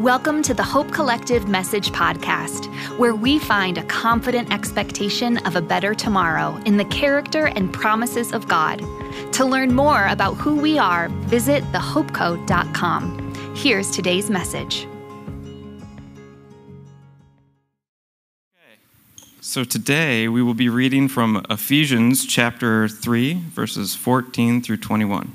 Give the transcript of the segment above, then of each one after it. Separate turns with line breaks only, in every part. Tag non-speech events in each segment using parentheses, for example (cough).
Welcome to the Hope Collective Message Podcast, where we find a confident expectation of a better tomorrow in the character and promises of God. To learn more about who we are, visit thehopecode.com. Here's today's message.
So today we will be reading from Ephesians chapter 3, verses 14 through 21.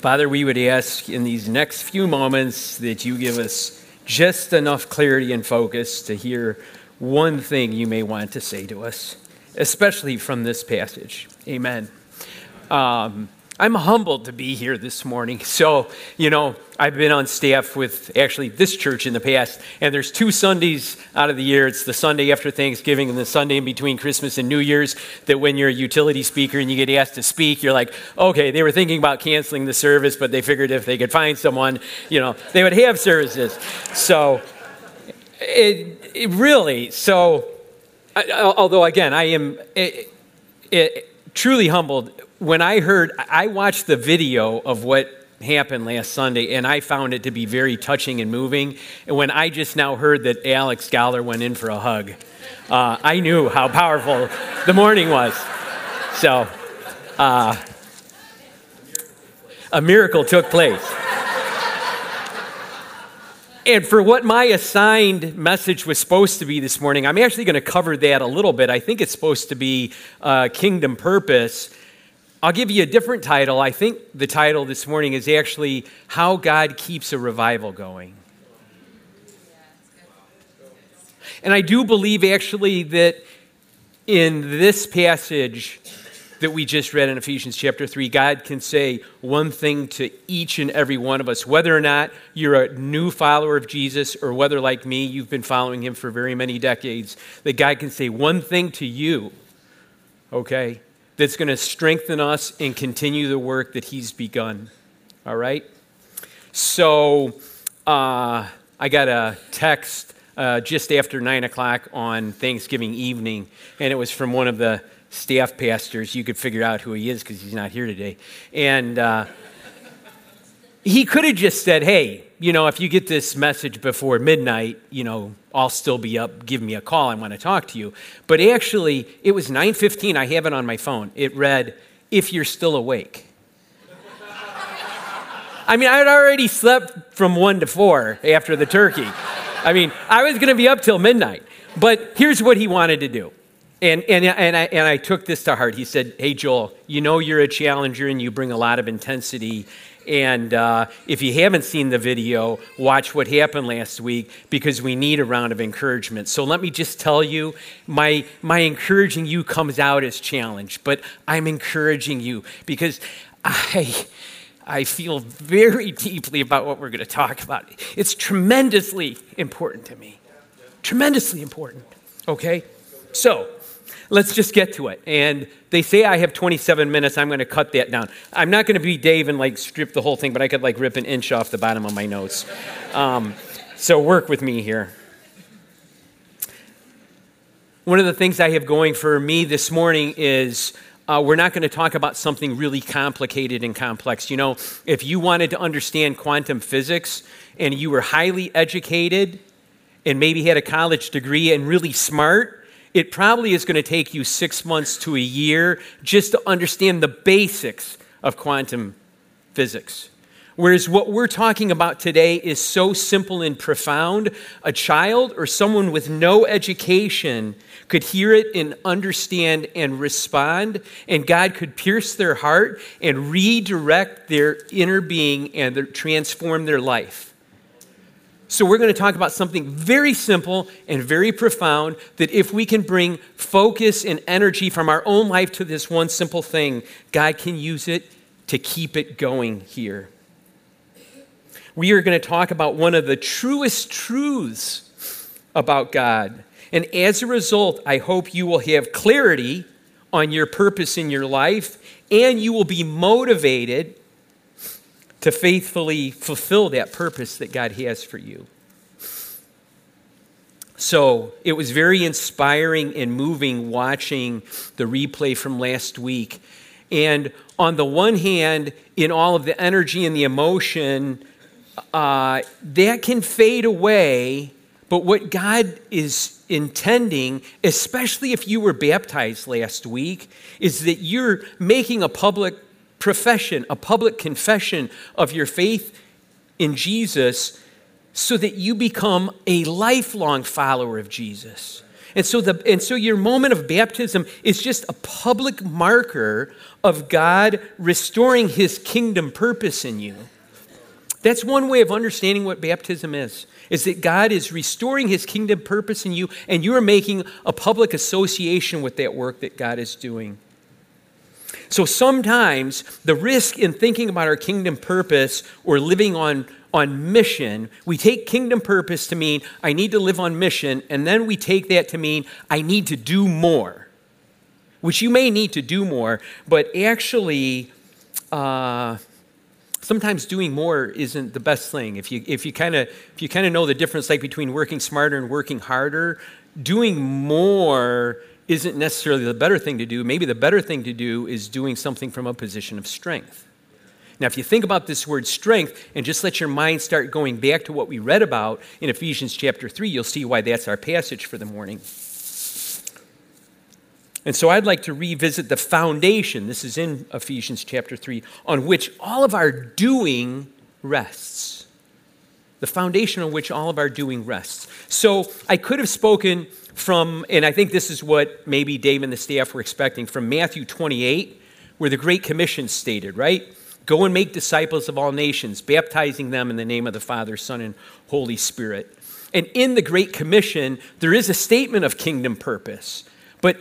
Father, we would ask in these next few moments that you give us just enough clarity and focus to hear one thing you may want to say to us, especially from this passage. Amen. Um, I'm humbled to be here this morning. So, you know, I've been on staff with actually this church in the past, and there's two Sundays out of the year. It's the Sunday after Thanksgiving and the Sunday in between Christmas and New Year's that when you're a utility speaker and you get asked to speak, you're like, okay, they were thinking about canceling the service, but they figured if they could find someone, you know, they would have services. So, it, it really, so, I, although again, I am it, it, truly humbled when I heard, I watched the video of what happened last Sunday, and I found it to be very touching and moving. And when I just now heard that Alex Scholar went in for a hug, uh, I knew how powerful the morning was. So, uh, a miracle took place. And for what my assigned message was supposed to be this morning, I'm actually going to cover that a little bit. I think it's supposed to be uh, kingdom purpose. I'll give you a different title. I think the title this morning is actually How God Keeps a Revival Going. And I do believe actually that in this passage that we just read in Ephesians chapter 3, God can say one thing to each and every one of us, whether or not you're a new follower of Jesus or whether, like me, you've been following him for very many decades, that God can say one thing to you, okay? That's going to strengthen us and continue the work that He's begun. All right? So uh, I got a text uh, just after 9 o'clock on Thanksgiving evening, and it was from one of the staff pastors. You could figure out who he is because he's not here today. And uh, he could have just said, hey, you know, if you get this message before midnight, you know, I'll still be up. Give me a call. I want to talk to you. But actually, it was 9:15. I have it on my phone. It read, "If you're still awake." I mean, I had already slept from 1 to 4 after the turkey. I mean, I was going to be up till midnight. But here's what he wanted to do. And, and, and, I, and I took this to heart. He said, Hey, Joel, you know you're a challenger and you bring a lot of intensity and uh, if you haven't seen the video, watch what happened last week because we need a round of encouragement. So let me just tell you my, my encouraging you comes out as challenge, but I'm encouraging you because I. I feel very deeply about what we're going to talk about. It's tremendously important to me. Tremendously important. Okay? So, let's just get to it. And they say I have 27 minutes. I'm going to cut that down. I'm not going to be Dave and like strip the whole thing, but I could like rip an inch off the bottom of my notes. Um, so work with me here. One of the things I have going for me this morning is uh, we're not going to talk about something really complicated and complex. You know, if you wanted to understand quantum physics and you were highly educated and maybe had a college degree and really smart, it probably is going to take you six months to a year just to understand the basics of quantum physics. Whereas what we're talking about today is so simple and profound, a child or someone with no education could hear it and understand and respond, and God could pierce their heart and redirect their inner being and transform their life. So, we're going to talk about something very simple and very profound that if we can bring focus and energy from our own life to this one simple thing, God can use it to keep it going here. We are going to talk about one of the truest truths about God. And as a result, I hope you will have clarity on your purpose in your life and you will be motivated to faithfully fulfill that purpose that God has for you. So it was very inspiring and moving watching the replay from last week. And on the one hand, in all of the energy and the emotion, uh, that can fade away. But what God is intending, especially if you were baptized last week, is that you're making a public profession, a public confession of your faith in Jesus so that you become a lifelong follower of Jesus. And so, the, and so your moment of baptism is just a public marker of God restoring his kingdom purpose in you. That's one way of understanding what baptism is, is that God is restoring his kingdom purpose in you and you are making a public association with that work that God is doing. So sometimes the risk in thinking about our kingdom purpose or living on, on mission, we take kingdom purpose to mean I need to live on mission, and then we take that to mean I need to do more, which you may need to do more, but actually, uh, sometimes doing more isn't the best thing. If you if you kind of if you kind of know the difference like between working smarter and working harder, doing more isn't necessarily the better thing to do. Maybe the better thing to do is doing something from a position of strength. Now, if you think about this word strength and just let your mind start going back to what we read about in Ephesians chapter 3, you'll see why that's our passage for the morning. And so I'd like to revisit the foundation, this is in Ephesians chapter 3, on which all of our doing rests. The foundation on which all of our doing rests. So I could have spoken from, and I think this is what maybe Dave and the staff were expecting, from Matthew 28, where the Great Commission stated, right? Go and make disciples of all nations, baptizing them in the name of the Father, Son, and Holy Spirit. And in the Great Commission, there is a statement of kingdom purpose. But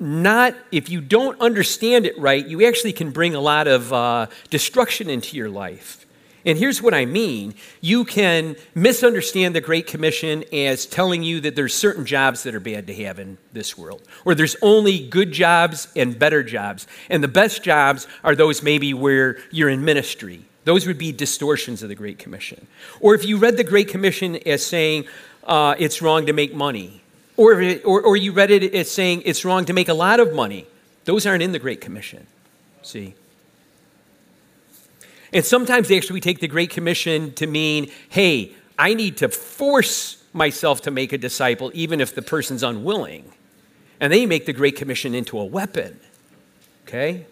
not, if you don't understand it right, you actually can bring a lot of uh, destruction into your life. And here's what I mean you can misunderstand the Great Commission as telling you that there's certain jobs that are bad to have in this world, or there's only good jobs and better jobs. And the best jobs are those maybe where you're in ministry. Those would be distortions of the Great Commission. Or if you read the Great Commission as saying uh, it's wrong to make money, or, it, or, or you read it as saying it's wrong to make a lot of money, those aren't in the Great Commission. See? And sometimes actually we take the Great Commission to mean, hey, I need to force myself to make a disciple even if the person's unwilling. And they make the Great Commission into a weapon. Okay?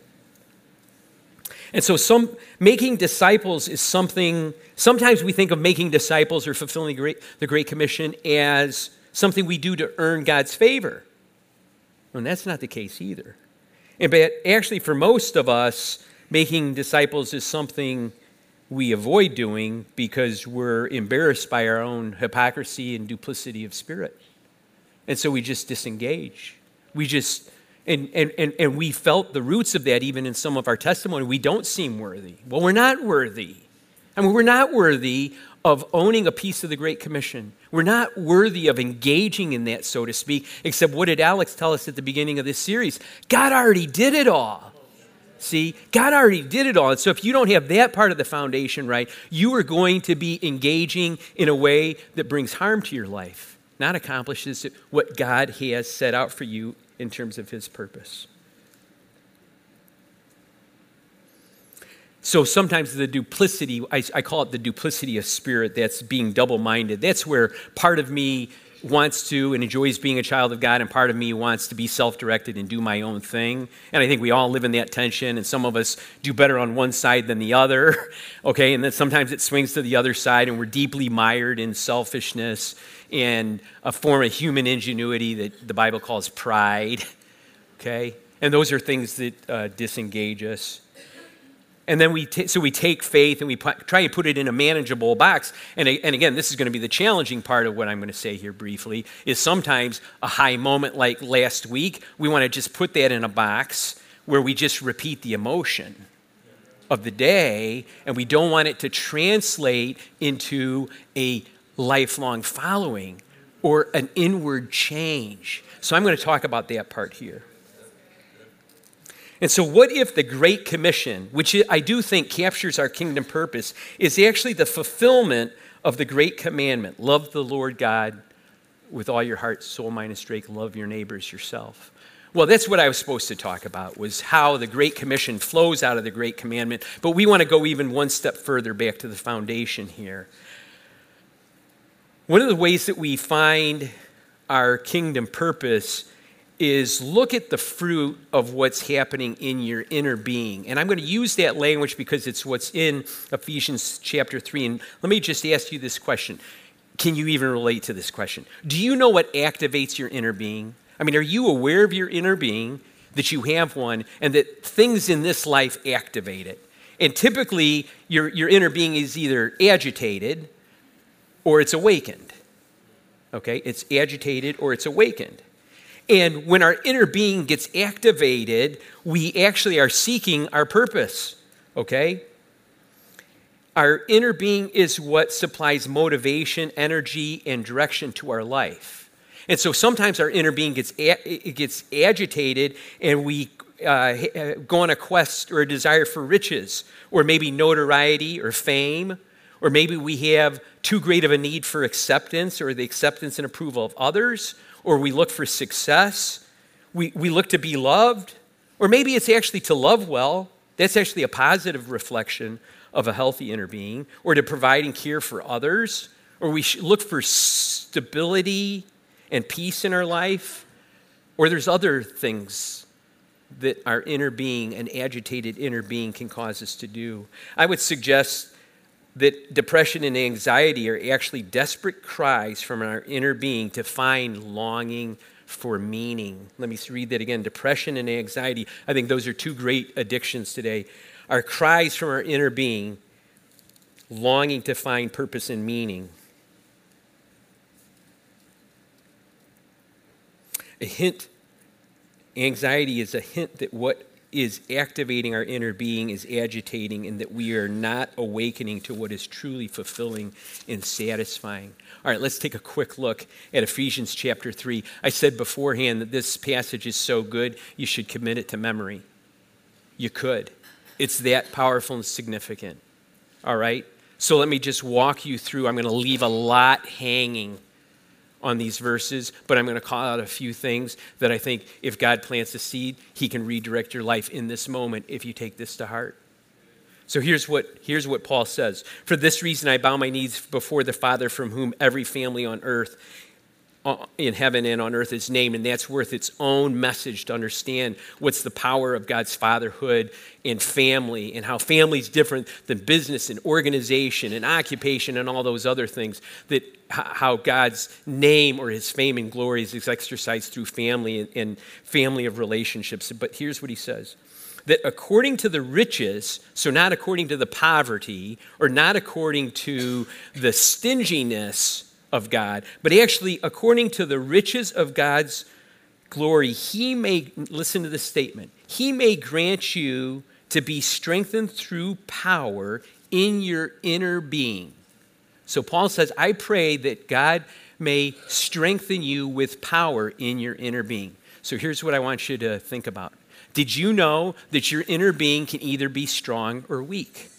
And so some making disciples is something sometimes we think of making disciples or fulfilling the Great, the Great Commission as something we do to earn God's favor. And that's not the case either. And but actually for most of us, making disciples is something we avoid doing because we're embarrassed by our own hypocrisy and duplicity of spirit. And so we just disengage. We just, and, and, and, and we felt the roots of that even in some of our testimony. We don't seem worthy. Well, we're not worthy. I mean, we're not worthy of owning a piece of the Great Commission. We're not worthy of engaging in that, so to speak, except what did Alex tell us at the beginning of this series? God already did it all. See, God already did it all. And so if you don't have that part of the foundation right, you are going to be engaging in a way that brings harm to your life, not accomplishes what God has set out for you in terms of his purpose. So sometimes the duplicity, I, I, call it the duplicity of spirit, that's being double minded. That's where part of me wants to and enjoys being a child of God, and part of me wants to be self directed and do my own thing. And I think we all live in that tension, and some of us do better on one side than the other, (laughs) okay? And then sometimes it swings to the other side, and we're deeply mired in selfishness and a form of human ingenuity that the Bible calls pride, (laughs) okay? And those are things that uh, disengage us. And then we, t- so we take faith and we try and put it in a manageable box. And, and again, this is going to be the challenging part of what I'm going to say here briefly, is sometimes a high moment like last week, we want to just put that in a box where we just repeat the emotion of the day, and we don't want it to translate into a lifelong following or an inward change. So I'm going to talk about that part here. And so, what if the Great Commission, which I do think captures our kingdom purpose, is actually the fulfillment of the Great Commandment love the Lord God with all your heart, soul, mind, and strength, love your neighbors yourself. Well, that's what I was supposed to talk about, was how the Great Commission flows out of the Great Commandment. But we want to go even one step further back to the foundation here. One of the ways that we find our kingdom purpose is look at the fruit of what's happening in your inner being. And I'm going to use that language because it's what's in Ephesians chapter 3. And let me just ask you this question Can you even relate to this question? Do you know what activates your inner being? I mean, are you aware of your inner being, that you have one, and that things in this life activate it? And typically, your, your inner being is either agitated or it's awakened. Okay? It's agitated or it's awakened. And when our inner being gets activated, we actually are seeking our purpose, okay? Our inner being is what supplies motivation, energy, and direction to our life. And so sometimes our inner being gets, it gets agitated and we uh, go on a quest or a desire for riches, or maybe notoriety or fame, or maybe we have too great of a need for acceptance or the acceptance and approval of others, or we look for success, we, we look to be loved, or maybe it's actually to love well. That's actually a positive reflection of a healthy inner being, or to providing care for others, or we look for stability and peace in our life, or there's other things that our inner being, an agitated inner being, can cause us to do. I would suggest that depression and anxiety are actually desperate cries from our inner being to find longing for meaning. Let me read that again. Depression and anxiety, I think those are two great addictions today, are cries from our inner being longing to find purpose and meaning. A hint, anxiety is a hint that what is activating our inner being, is agitating, and that we are not awakening to what is truly fulfilling and satisfying. All right, let's take a quick look at Ephesians chapter 3. I said beforehand that this passage is so good, you should commit it to memory. You could. It's that powerful and significant. All right? So let me just walk you through. I'm going to leave a lot hanging on these verses, but I'm going to call out a few things that I think if God plants a seed, He can redirect your life in this moment if you take this to heart. So here's what, here's what Paul says For this reason, I bow my knees before the Father, from whom every family on earth Uh, in heaven and on earth is named, and that's worth its own message to understand what's the power of God's fatherhood and family, and how family is different than business and organization and occupation and all those other things. That how God's name or His fame and glory is exercised through family and family of relationships. But here's what he says that according to the riches, so not according to the poverty or not according to the stinginess of God, but actually, according to the riches of God's glory, He may, listen to this statement, He may grant you to be strengthened through power in your inner being. So Paul says, I pray that God may strengthen you with power in your inner being. So here's what I want you to think about. Did you know that your inner being can either be strong or weak?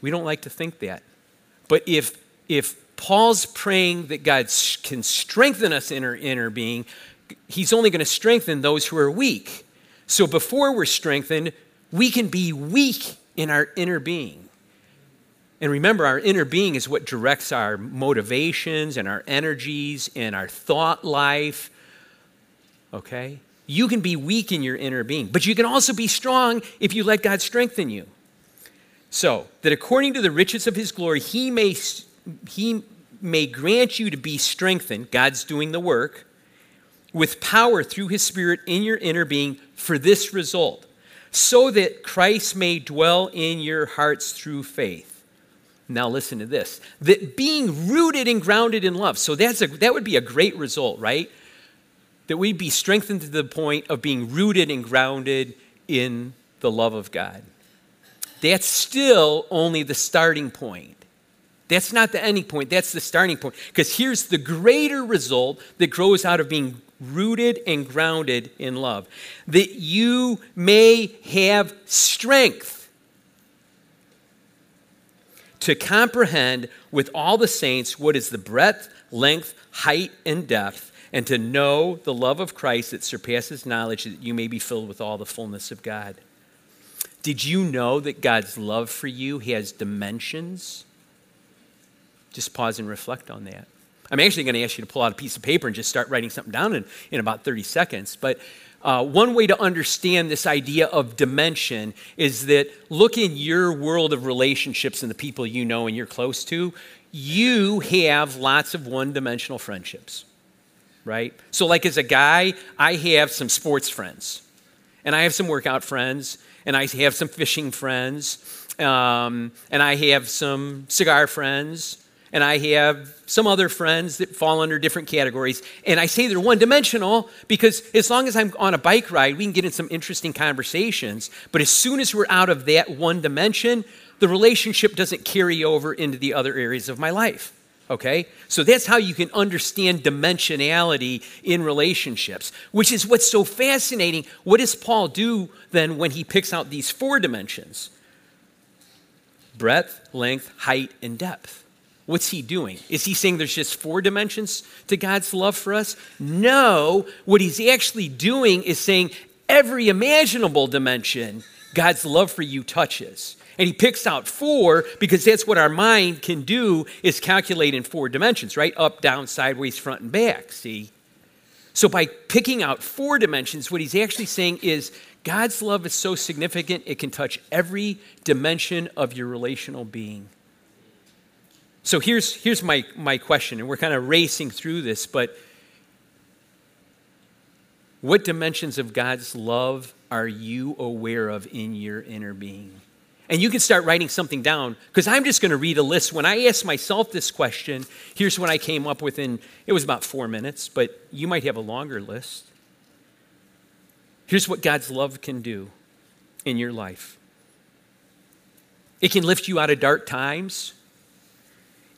We don't like to think that. But if if Paul's praying that God can strengthen us in our inner being, he's only going to strengthen those who are weak. So before we're strengthened, we can be weak in our inner being. And remember, our inner being is what directs our motivations and our energies and our thought life. Okay? You can be weak in your inner being, but you can also be strong if you let God strengthen you. So, that according to the riches of his glory, he may, he may grant you to be strengthened, God's doing the work, with power through his Spirit in your inner being for this result, so that Christ may dwell in your hearts through faith. Now listen to this. That being rooted and grounded in love. So that's a, that would be a great result, right? That we'd be strengthened to the point of being rooted and grounded in the love of God. That's still only the starting point. That's not the ending point, that's the starting point. Because here's the greater result that grows out of being rooted and grounded in love that you may have strength to comprehend with all the saints what is the breadth, length, height, and depth, and to know the love of Christ that surpasses knowledge, that you may be filled with all the fullness of God. Did you know that God's love for you has dimensions? Just pause and reflect on that. I'm actually going to ask you to pull out a piece of paper and just start writing something down in, in about 30 seconds. But uh, one way to understand this idea of dimension is that look in your world of relationships and the people you know and you're close to, you have lots of one dimensional friendships, right? So, like as a guy, I have some sports friends, and I have some workout friends, and I have some fishing friends, um, and I have some cigar friends, and I have some other friends that fall under different categories. And I say they're one dimensional because as long as I'm on a bike ride, we can get in some interesting conversations. But as soon as we're out of that one dimension, the relationship doesn't carry over into the other areas of my life. Okay? So that's how you can understand dimensionality in relationships, which is what's so fascinating. What does Paul do then when he picks out these four dimensions? Breadth, length, height, and depth. What's he doing? Is he saying there's just four dimensions to God's love for us? No. What he's actually doing is saying every imaginable dimension God's love for you touches. And he picks out four because that's what our mind can do is calculate in four dimensions, right? Up, down, sideways, front, and back. See? So by picking out four dimensions, what he's actually saying is God's love is so significant it can touch every dimension of your relational being. So here's, here's my, my question, and we're kind of racing through this, but what dimensions of God's love are you aware of in your inner being? And you can start writing something down because I'm just going to read a list. When I asked myself this question, here's what I came up with in it was about four minutes, but you might have a longer list. Here's what God's love can do in your life it can lift you out of dark times.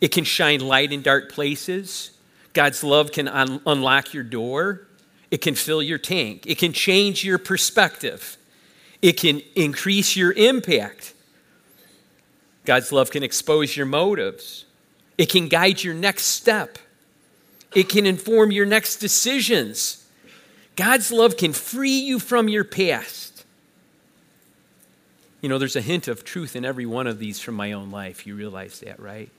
It can shine light in dark places. God's love can un- unlock your door. It can fill your tank. It can change your perspective. It can increase your impact. God's love can expose your motives. It can guide your next step. It can inform your next decisions. God's love can free you from your past. You know, there's a hint of truth in every one of these from my own life. You realize that, right?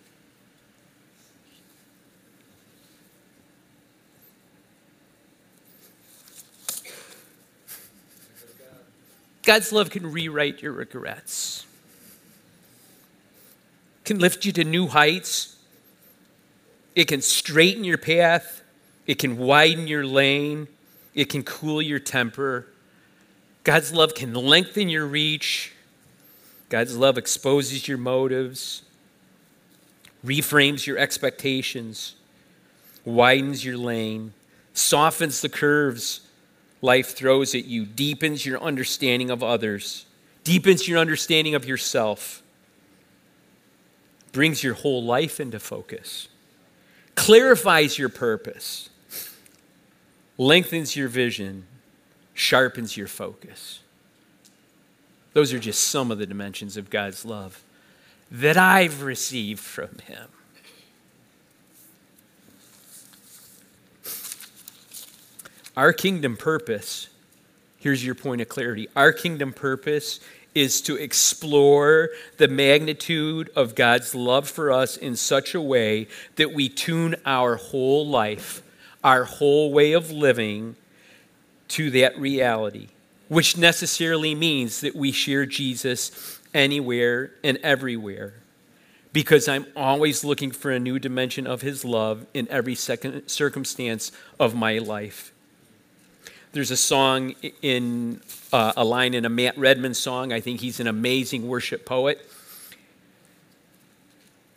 God's love can rewrite your regrets, can lift you to new heights. It can straighten your path. It can widen your lane. It can cool your temper. God's love can lengthen your reach. God's love exposes your motives, reframes your expectations, widens your lane, softens the curves life throws at you deepens your understanding of others, deepens your understanding of yourself, brings your whole life into focus, clarifies your purpose, lengthens your vision, sharpens your focus. Those are just some of the dimensions of God's love that I've received from Him. Our kingdom purpose, here's your point of clarity our kingdom purpose is to explore the magnitude of God's love for us in such a way that we tune our whole life, our whole way of living to that reality, which necessarily means that we share Jesus anywhere and everywhere. Because I'm always looking for a new dimension of his love in every second circumstance of my life. There's a song in uh, a line in a Matt Redman song. I think he's an amazing worship poet.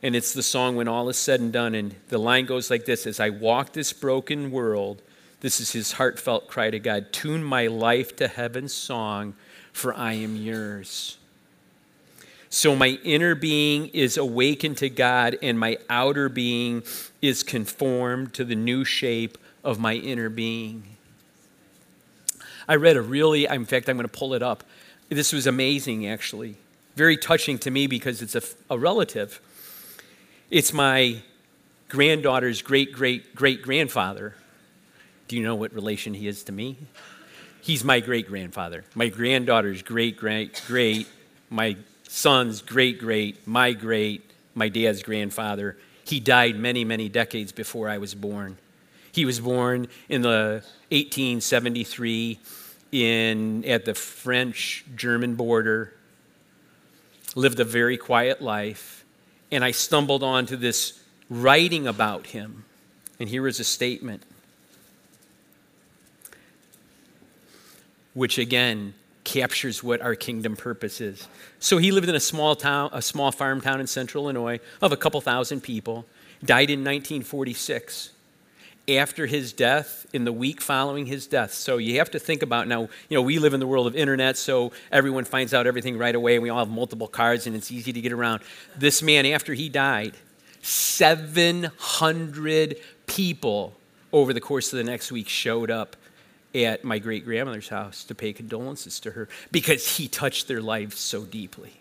And it's the song when all is said and done. And the line goes like this As I walk this broken world, this is his heartfelt cry to God Tune my life to heaven's song, for I am yours. So my inner being is awakened to God, and my outer being is conformed to the new shape of my inner being. I read a really, in fact, I'm going to pull it up. This was amazing, actually. Very touching to me because it's a, a relative. It's my granddaughter's great great great grandfather do you know what relation he is to me? He's my great grandfather. My granddaughter's great great great, my son's great great, my great, my dad's grandfather. He died many, many decades before I was born. He was born in the 1873 in at the French German border. Lived a very quiet life, and I stumbled onto this writing about him. And here is a statement. which again captures what our kingdom purpose is. So he lived in a small town, a small farm town in central Illinois of a couple thousand people, died in 1946. After his death, in the week following his death. So you have to think about now, you know, we live in the world of internet, so everyone finds out everything right away, and we all have multiple cards, and it's easy to get around. This man, after he died, 700 people over the course of the next week showed up at my great grandmother's house to pay condolences to her because he touched their lives so deeply.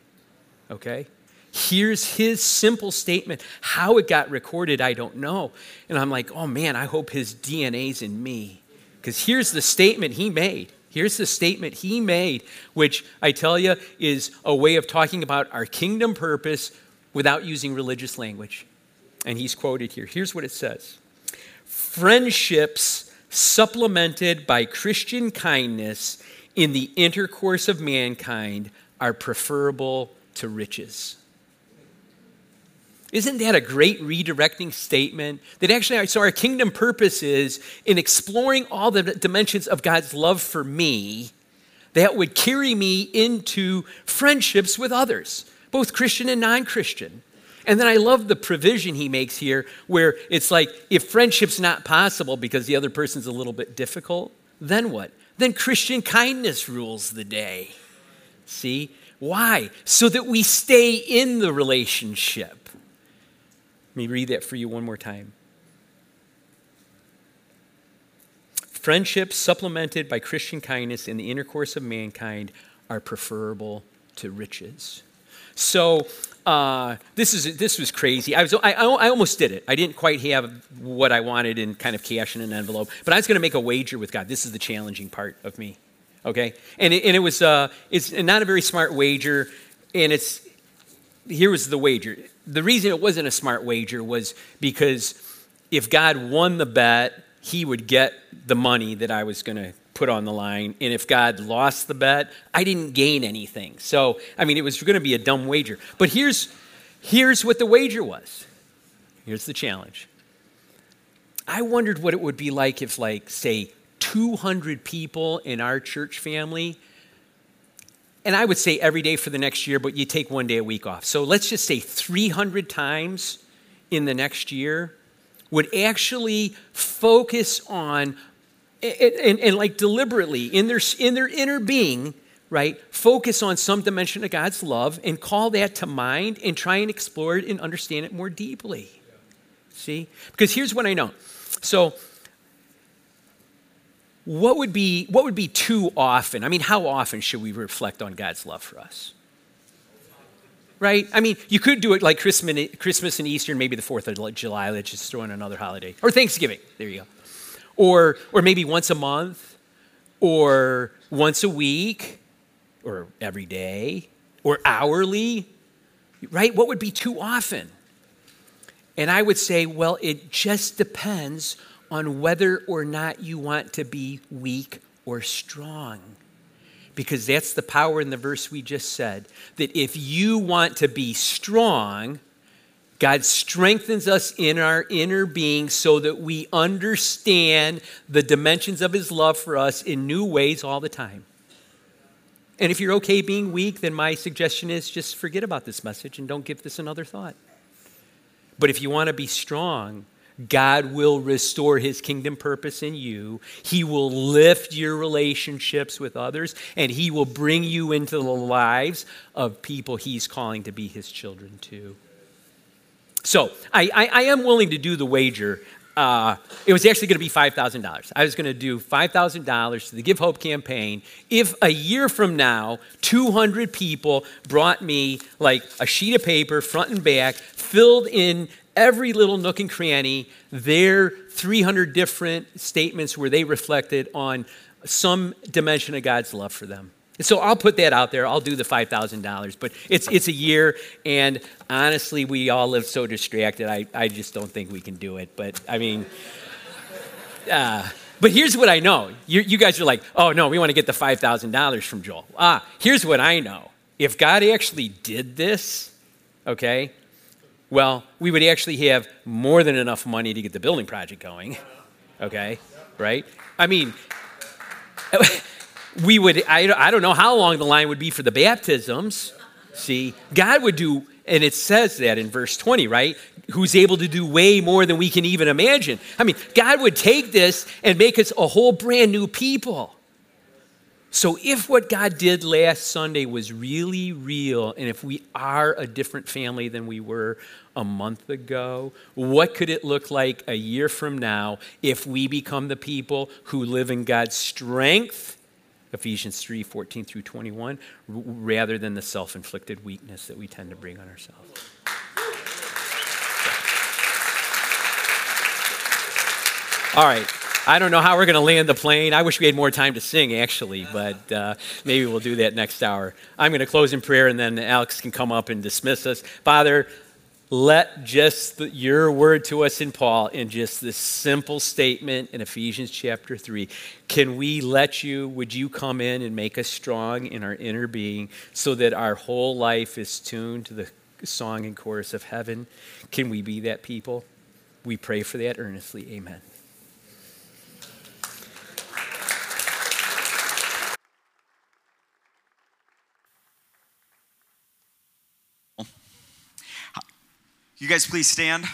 Okay? Here's his simple statement. How it got recorded, I don't know. And I'm like, oh man, I hope his DNA's in me. Because here's the statement he made. Here's the statement he made, which I tell you is a way of talking about our kingdom purpose without using religious language. And he's quoted here. Here's what it says Friendships supplemented by Christian kindness in the intercourse of mankind, are preferable to riches. Isn't that a great redirecting statement? That actually, so our kingdom purpose is in exploring all the dimensions of God's love for me that would carry me into friendships with others, both Christian and non Christian. And then I love the provision he makes here where it's like if friendship's not possible because the other person's a little bit difficult, then what? Then Christian kindness rules the day. See? Why? So that we stay in the relationship. Let me read that for you one more time. Friendships supplemented by Christian kindness in the intercourse of mankind are preferable to riches. So uh, this is this was crazy. I was I, I almost did it. I didn't quite have what I wanted in kind of cash in an envelope, but I was going to make a wager with God. This is the challenging part of me. Okay, and it, and it was uh, it's not a very smart wager, and it's here was the wager. The reason it wasn't a smart wager was because if God won the bet, He would get the money that I was going to put on the line. And if God lost the bet, I didn't gain anything. So, I mean, it was going to be a dumb wager. But here's, here's what the wager was. Here's the challenge. I wondered what it would be like if, like, say, 200 people in our church family, and I would say every day for the next year, but you take one day a week off. So let's just say 300 times in the next year would actually focus on and, and, and, like deliberately in their, in their inner being, right, focus on some dimension of God's love and call that to mind and try and explore it and understand it more deeply. See? Because here's what I know. So, what would be what would be too often? I mean, how often should we reflect on God's love for us? Right? I mean, you could do it like Christmas, and Easter, and maybe the Fourth of July. Let's just throw in another holiday, or Thanksgiving. There you go or, or maybe once a month or once a week. or every day or hourly? Right? What would be too often? And I would say, well, it just depends on whether or not you want to be weak or strong. Because that's the power in the verse we just said that if you want to be strong, God strengthens us in our inner being so that we understand the dimensions of His love for us in new ways all the time. And if you're okay being weak, then my suggestion is just forget about this message and don't give this another thought. But if you want to be strong, God will restore his kingdom purpose in you. He will lift your relationships with others, and he will bring you into the lives of people he's calling to be his children too. So I, I, I am willing to do the wager. Uh, it was actually going to be $5,000. I was going to do $5,000 to the Give Hope campaign if a year from now, 200 people brought me like a sheet of paper, front and back, filled in every little nook and cranny, their 300 different statements where they reflected on some dimension of God's love for them. So I'll put that out there. I'll do the $5,000. But it's, it's a year, and honestly, we all live so distracted. I, I just don't think we can do it. But I mean, uh, but here's what I know. You, you guys are like, oh no, we want to get the $5,000 from Joel. Ah, here's what I know. If God actually did this, okay, well, we would actually have more than enough money to get the building project going, okay, right? I mean, (laughs) we would, I, I don't know how long the line would be for the baptisms. See, God would do, and it says that in verse 20, right? Who's able to do way more than we can even imagine. I mean, God would take this and make us a whole brand new people. So, if what God did last Sunday was really real, and if we are a different family than we were a month ago, what could it look like a year from now if we become the people who live in God's strength Ephesians 3 14 through 21, rather than the self inflicted weakness that we tend to bring on ourselves. All right. I don't know how we're going to land the plane. I wish we had more time to sing, actually, but uh, maybe we'll do that next hour. I'm going to close in prayer, and then Alex can come up and dismiss us. Father, let just the, your word to us in Paul in just this simple statement in Ephesians chapter 3. Can we let you, would you come in and make us strong in our inner being so that our whole life is tuned to the song and chorus of heaven? Can we be that people? We pray for that earnestly. Amen.
You guys please stand.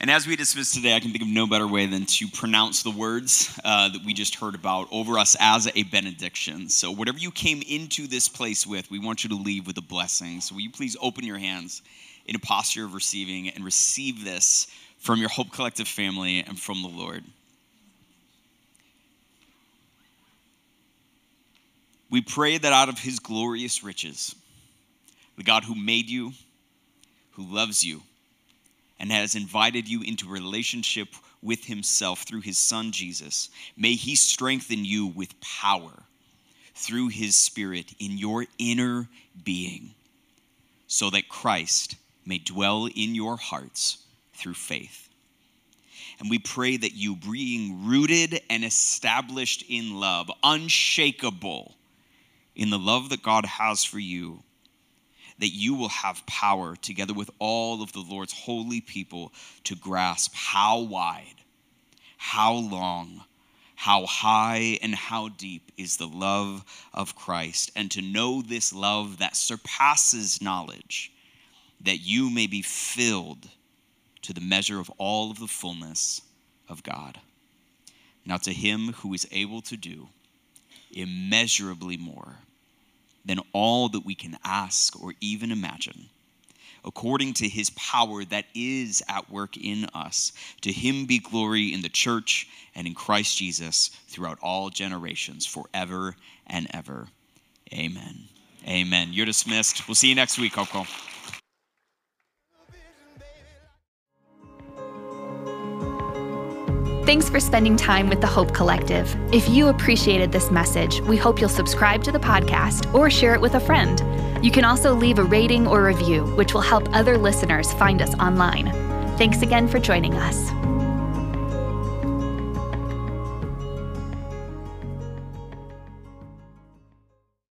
And as we dismiss today, I can think of no better way than to pronounce the words uh, that we just heard about over us as a benediction. So, whatever you came into this place with, we want you to leave with a blessing. So, will you please open your hands in a posture of receiving and receive this from your Hope Collective family and from the Lord? We pray that out of his glorious riches, the God who made you, who loves you and has invited you into relationship with himself through his son Jesus. May he strengthen you with power through his spirit in your inner being so that Christ may dwell in your hearts through faith. And we pray that you, being rooted and established in love, unshakable in the love that God has for you, that you will have power, together with all of the Lord's holy people, to grasp how wide, how long, how high, and how deep is the love of Christ, and to know this love that surpasses knowledge, that you may be filled to the measure of all of the fullness of God. Now, to him who is able to do immeasurably more than all that we can ask or even imagine. According to his power that is at work in us, to him be glory in the church and in Christ Jesus throughout all generations, forever and ever. Amen. Amen. You're dismissed. We'll see you next week, Coco.
Thanks for spending time with the Hope Collective. If you appreciated this message, we hope you'll subscribe to the podcast or share it with a friend. You can also leave a rating or review, which will help other listeners find us online. Thanks again for joining us.